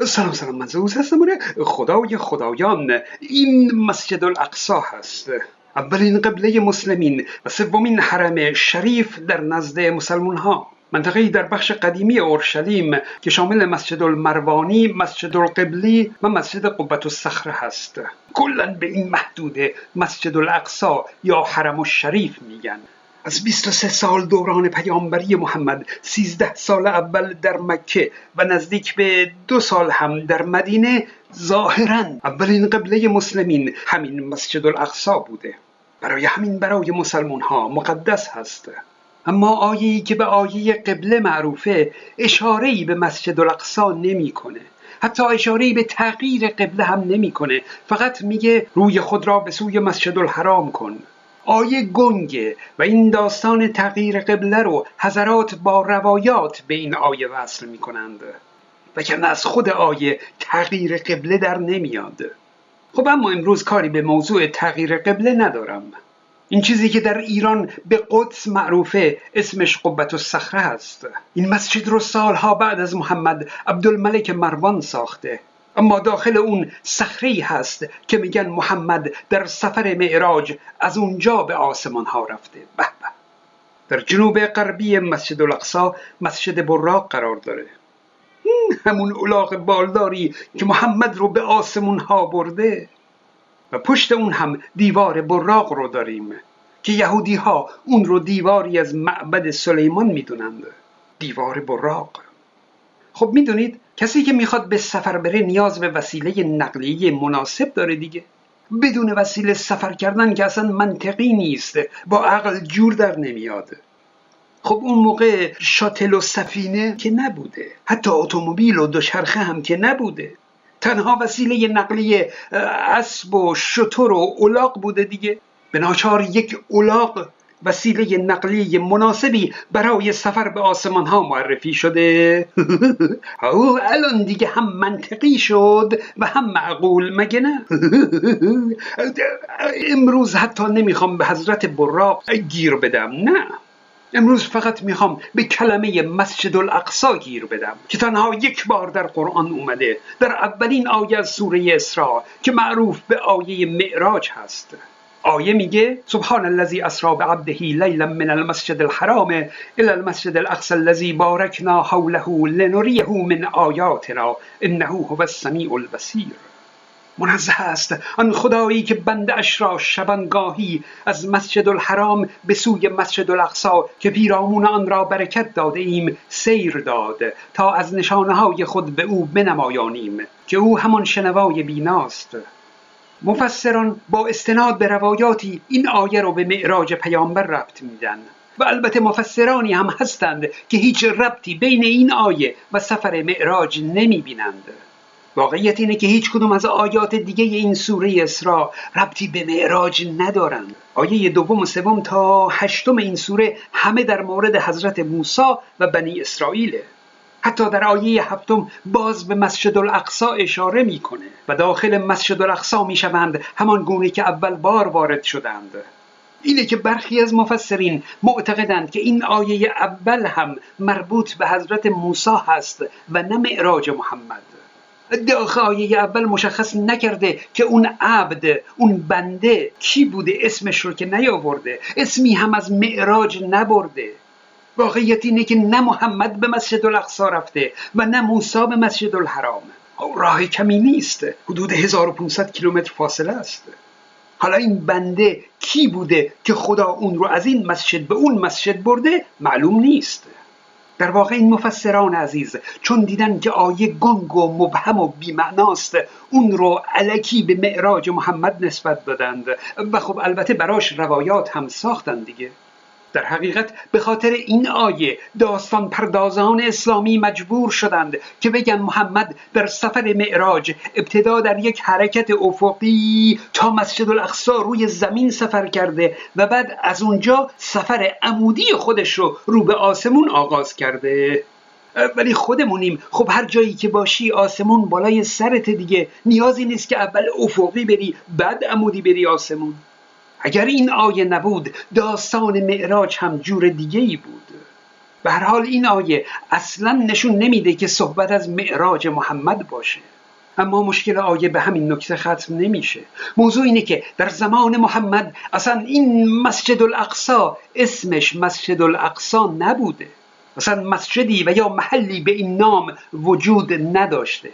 سلام سلام من زوز هستم خدای خدایان این مسجد الاقصا هست. اولین قبله مسلمین و سومین حرم شریف در نزد مسلمان ها منطقه در بخش قدیمی اورشلیم که شامل مسجد المروانی، مسجد القبلی و مسجد قبت الصخره هست. کلا به این محدوده مسجد الاقصا یا حرم الشریف میگن. از 23 سال دوران پیامبری محمد 13 سال اول در مکه و نزدیک به دو سال هم در مدینه ظاهرا اولین قبله مسلمین همین مسجد الاقصا بوده. برای همین برای مسلمون ها مقدس هست. اما آیه‌ای که به آیه قبله معروفه اشاره‌ای به مسجد الاقصا نمی‌کنه. حتی اشاره‌ای به تغییر قبله هم نمی‌کنه. فقط میگه روی خود را به سوی مسجد الحرام کن. آیه گنگه و این داستان تغییر قبله رو حضرات با روایات به این آیه وصل می‌کنند. وگرنه از خود آیه تغییر قبله در نمیاد. خب اما امروز کاری به موضوع تغییر قبله ندارم. این چیزی که در ایران به قدس معروفه اسمش قبت الصخره هست این مسجد رو سالها بعد از محمد عبدالملک مروان ساخته. اما داخل اون صخره هست که میگن محمد در سفر معراج از اونجا به آسمان ها رفته. به به. در جنوب غربی مسجد الاقصا مسجد براق قرار داره. همون الاغ بالداری که محمد رو به آسمون ها برده. و پشت اون هم دیوار براق رو داریم که یهودی ها اون رو دیواری از معبد سلیمان می‌دونند. دیوار براق. خب می‌دونید کسی که می‌خواد به سفر بره نیاز به وسیله نقلیه مناسب داره دیگه. بدون وسیله سفر کردن که اصلا منطقی نیست. با عقل جور در نمیاد. خب اون موقع شاتل و سفینه که نبوده. حتی اتومبیل و دوچرخه هم که نبوده. تنها وسیله نقلیه اسب و شتر و الاغ بوده دیگه. به ناچار یک الاغ وسیله نقلیه مناسبی برای سفر به آسمان ها معرفی شده. او الان دیگه هم منطقی شد و هم معقول مگه نه؟ امروز حتی نمی‌خوام به حضرت براق گیر بدم نه. امروز فقط می‌خوام به کلمه مسجد الاقصا گیر بدم که تنها یک بار در قرآن اومده در اولین آیه از سوره اسراء که معروف به آیه معراج هست. آیه میگه سبحان الذي اسرا بعبده لیلا من المسجد الحرام الى المسجد الاقصى الذي باركنا حوله لنريه من آیاتنا انه هو السمیع البصیر. منزه است آن خدایی که بنده اش را شبانگاهی از مسجد الحرام به سوی مسجد الاقصا که پیرامون آن را برکت داده ایم سیر داد تا از نشانه های خود به او بنمایانیم که او همان شنوای بیناست. مفسران با استناد به روایاتی این آیه رو به معراج پیامبر ربط میدن. و البته مفسرانی هم هستند که هیچ ربطی بین این آیه و سفر معراج نمی بینند واقعیت اینه که هیچ کدوم از آیات دیگه این سوره اسراء ربطی به معراج ندارند آیه دوم و سوم تا هشتم این سوره همه در مورد حضرت موسی و بنی اسرائیله. حتی در آیه هفتم باز به مسجد الاقصا اشاره می‌کنه و داخل مسجد الاقصا می‌شوند همان گونه که اول بار وارد شدند. اینه که برخی از مفسرین معتقدند که این آیه اول هم مربوط به حضرت موسی هست و نه معراج محمد. داخل آیه اول مشخص نکرده که اون عبد اون بنده کی بوده اسمش رو که نیاورده. اسمی هم از معراج نبرده. واقعیت اینه که نه محمد به مسجد الاقصا رفته و نه موسی به مسجد الحرام. راه کمی نیست. حدود 1500 کیلومتر فاصله است. حالا این بنده کی بوده که خدا اون رو از این مسجد به اون مسجد برده؟ معلوم نیست. در واقع این مفسران عزیز چون دیدن که آیه گنگ و مبهم و بیمعناست اون رو علکی به معراج محمد نسبت دادند. و خب البته براش روایات هم ساختن دیگه. در حقیقت به خاطر این آیه داستان پردازان اسلامی مجبور شدند که بگن محمد در سفر معراج ابتدا در یک حرکت افقی تا مسجد الاقصا روی زمین سفر کرده و بعد از اونجا سفر عمودی خودش رو رو به آسمون آغاز کرده. ولی خودمونیم خب هر جایی که باشی آسمون بالای سرت دیگه نیازی نیست که اول افقی بری بعد عمودی بری آسمون. اگر این آیه نبود داستان معراج هم جور دیگه ای بود. به هر حال این آیه اصلا نشون نمیده که صحبت از معراج محمد باشه. اما مشکل آیه به همین نکته ختم نمیشه. موضوع اینه که در زمان محمد اصلا این مسجد الاقصا اسمش مسجد الاقصا نبوده. اصلا مسجدی و یا محلی به این نام وجود نداشته.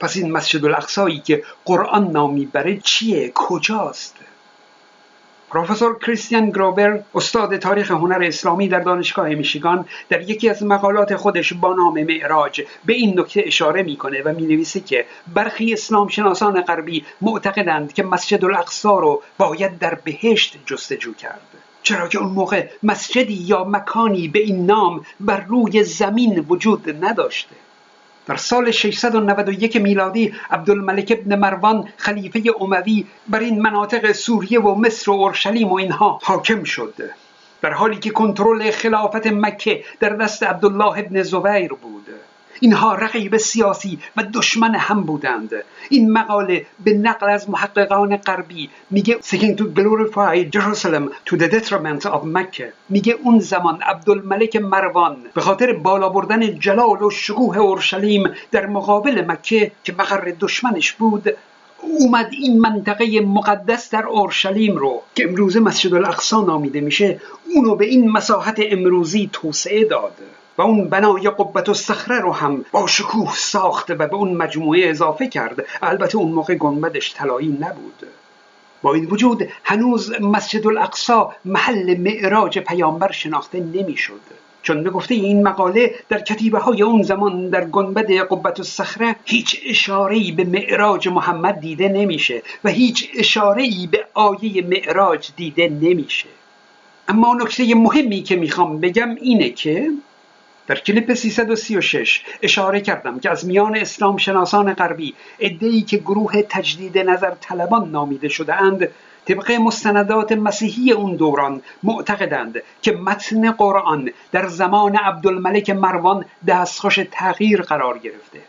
پس این مسجد الاقصایی که قرآن نام می‌بره چیه؟ کجاست؟ پروفسور کریستیان گروبر استاد تاریخ هنر اسلامی در دانشگاه میشیگان در یکی از مقالات خودش با نام معراج به این نکته اشاره می‌کنه و می‌نویسه که برخی اسلام شناسان غربی معتقدند که مسجد الاقصا رو باید در بهشت جستجو کرد. چرا که اون موقع مسجدی یا مکانی به این نام بر روی زمین وجود نداشته. در سال 691 میلادی عبدالملک ابن مروان خلیفه اموی بر این مناطق سوریه و مصر و اورشلیم و اینها حاکم شد. در حالی که کنترل خلافت مکه در دست عبدالله ابن زبیر بود. اینها رقیب سیاسی و دشمن هم بودند. این مقاله به نقل از محققان غربی میگه seeking to glorify Jerusalem to the detriment of مکه میگه اون زمان عبدالملک مروان به خاطر بالا بردن جلال و شکوه اورشلیم در مقابل مکه که مقر دشمنش بود اومد این منطقه مقدس در اورشلیم رو که امروزه مسجد الاقصا نامیده میشه اونو به این مساحت امروزی توسعه داد. و اون بنای قبت و صخره رو هم با شکوه ساخته و به اون مجموعه اضافه کرد. البته اون موقع گنبدش طلایی نبود. با این وجود هنوز مسجد الاقصا محل معراج پیامبر شناخته نمی‌شد. چون به گفته این مقاله در کتیبه های اون زمان در گنبد قبت و صخره هیچ اشاره به معراج محمد دیده نمیشه و هیچ اشاره به آیه معراج دیده نمیشه. اما نکته مهمی که می‌خوام بگم اینه که در کلیپ 336 اشاره کردم که از میان اسلام شناسان غربی ادهی که گروه تجدید نظر طلبان نامیده شده اند طبق مستندات مسیحی اون دوران معتقدند که متن قرآن در زمان عبدالملک مروان دستخوش تغییر قرار گرفته.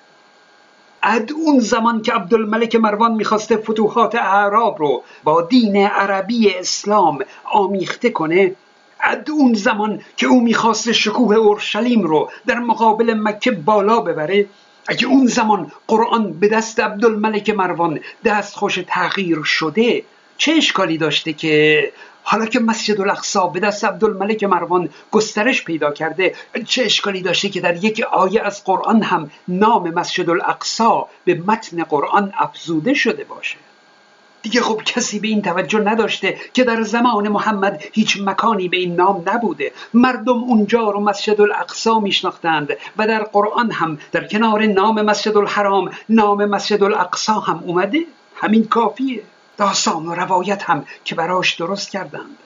اد اون زمان که عبدالملک مروان می‌خواسته فتوحات اعراب رو با دین عربی اسلام آمیخته کنه اون زمان که او می‌خواست شکوه اورشلیم رو در مقابل مکه بالا ببره اگه اون زمان قرآن به دست عبدالملک مروان دست خوش تغییر شده چه اشکالی داشته که حالا که مسجد الاقصا به دست عبدالملک مروان گسترش پیدا کرده چه اشکالی داشته که در یک آیه از قرآن هم نام مسجد الاقصا به متن قرآن افزوده شده باشه؟ دیگه خب کسی به این توجه نداشته که در زمان محمد هیچ مکانی به این نام نبوده. مردم اونجا رو مسجد الاقصا میشناختند و در قرآن هم در کنار نام مسجد الحرام نام مسجد الاقصا هم اومده. همین کافیه. داستان و روایت هم که براش درست کردند.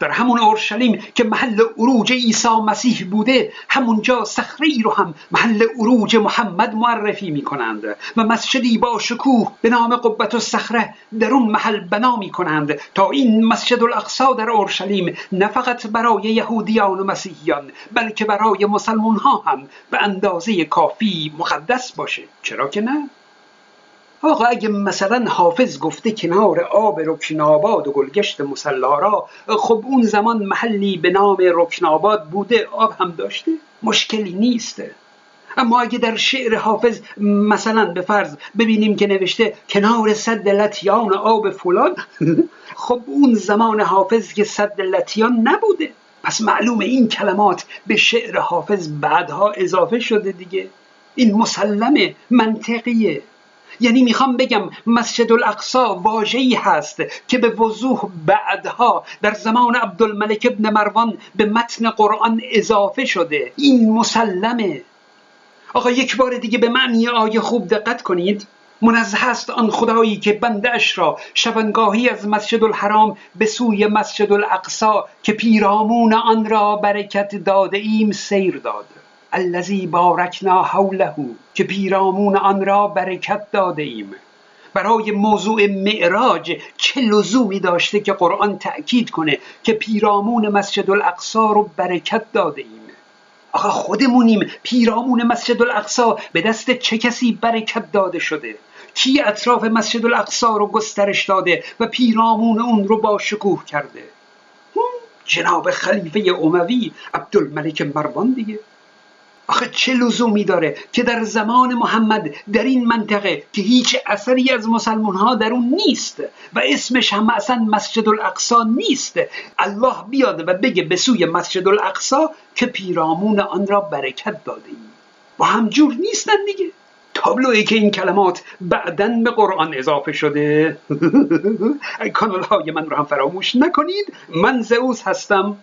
در همون اورشلیم که محل عروج عیسی مسیح بوده همونجا صخره ای رو هم محل عروج محمد معرفی می کنند و مسجدی با شکوه به نام قبت و صخره در اون محل بنا می کنند تا این مسجد الاقصا در اورشلیم نه فقط برای یهودیان و مسیحیان بلکه برای مسلمان ها هم به اندازه کافی مقدس باشه. چرا که نه؟ آقا اگه مثلا حافظ گفته کنار آب رکناباد و گلگشت مسلا را خب اون زمان محلی به نام رکناباد بوده آب هم داشته؟ مشکلی نیسته اما اگه در شعر حافظ مثلا به فرض ببینیم که نوشته کنار صد لطیان آب فلان خب اون زمان حافظ که صد لطیان نبوده. پس معلومه این کلمات به شعر حافظ بعدها اضافه شده دیگه. این مسلمه منطقیه. یعنی می‌خوام بگم مسجد الاقصا واجهی هست که به وضوح بعدها در زمان عبدالملک ابن مروان به متن قرآن اضافه شده. این مسلمه. آقا یک بار دیگه به معنی آیه خوب دقت کنید. منزه است آن خدایی که بندش را شبنگاهی از مسجد الحرام به سوی مسجد الاقصا که پیرامون آن را برکت داده ایم سیر داد. الذی بارکنا حوله که پیرامون آن را برکت داده ایم برای موضوع معراج چه لزومی داشته که قرآن تأکید کنه که پیرامون مسجد الاقصا رو برکت داده ایم آقا خودمونیم پیرامون مسجد الاقصا به دست چه کسی برکت داده شده؟ کی اطراف مسجد الاقصا رو گسترش داده و پیرامون اون رو با شکوه کرده؟ جناب خلیفه اموی عبدالملک مروان دیگه. آخه چه لزومی داره که در زمان محمد در این منطقه که هیچ اثری از مسلمان ها در اون نیست و اسمش هم اصلا مسجد الاقصا نیست الله بیاد و بگه به سوی مسجد الاقصا که پیرامون آن را برکت داده ایم. و همجور نیستن دیگه. تابلوی که این کلمات بعدا به قرآن اضافه شده. کانال های من رو هم فراموش نکنید. من زئوس هستم.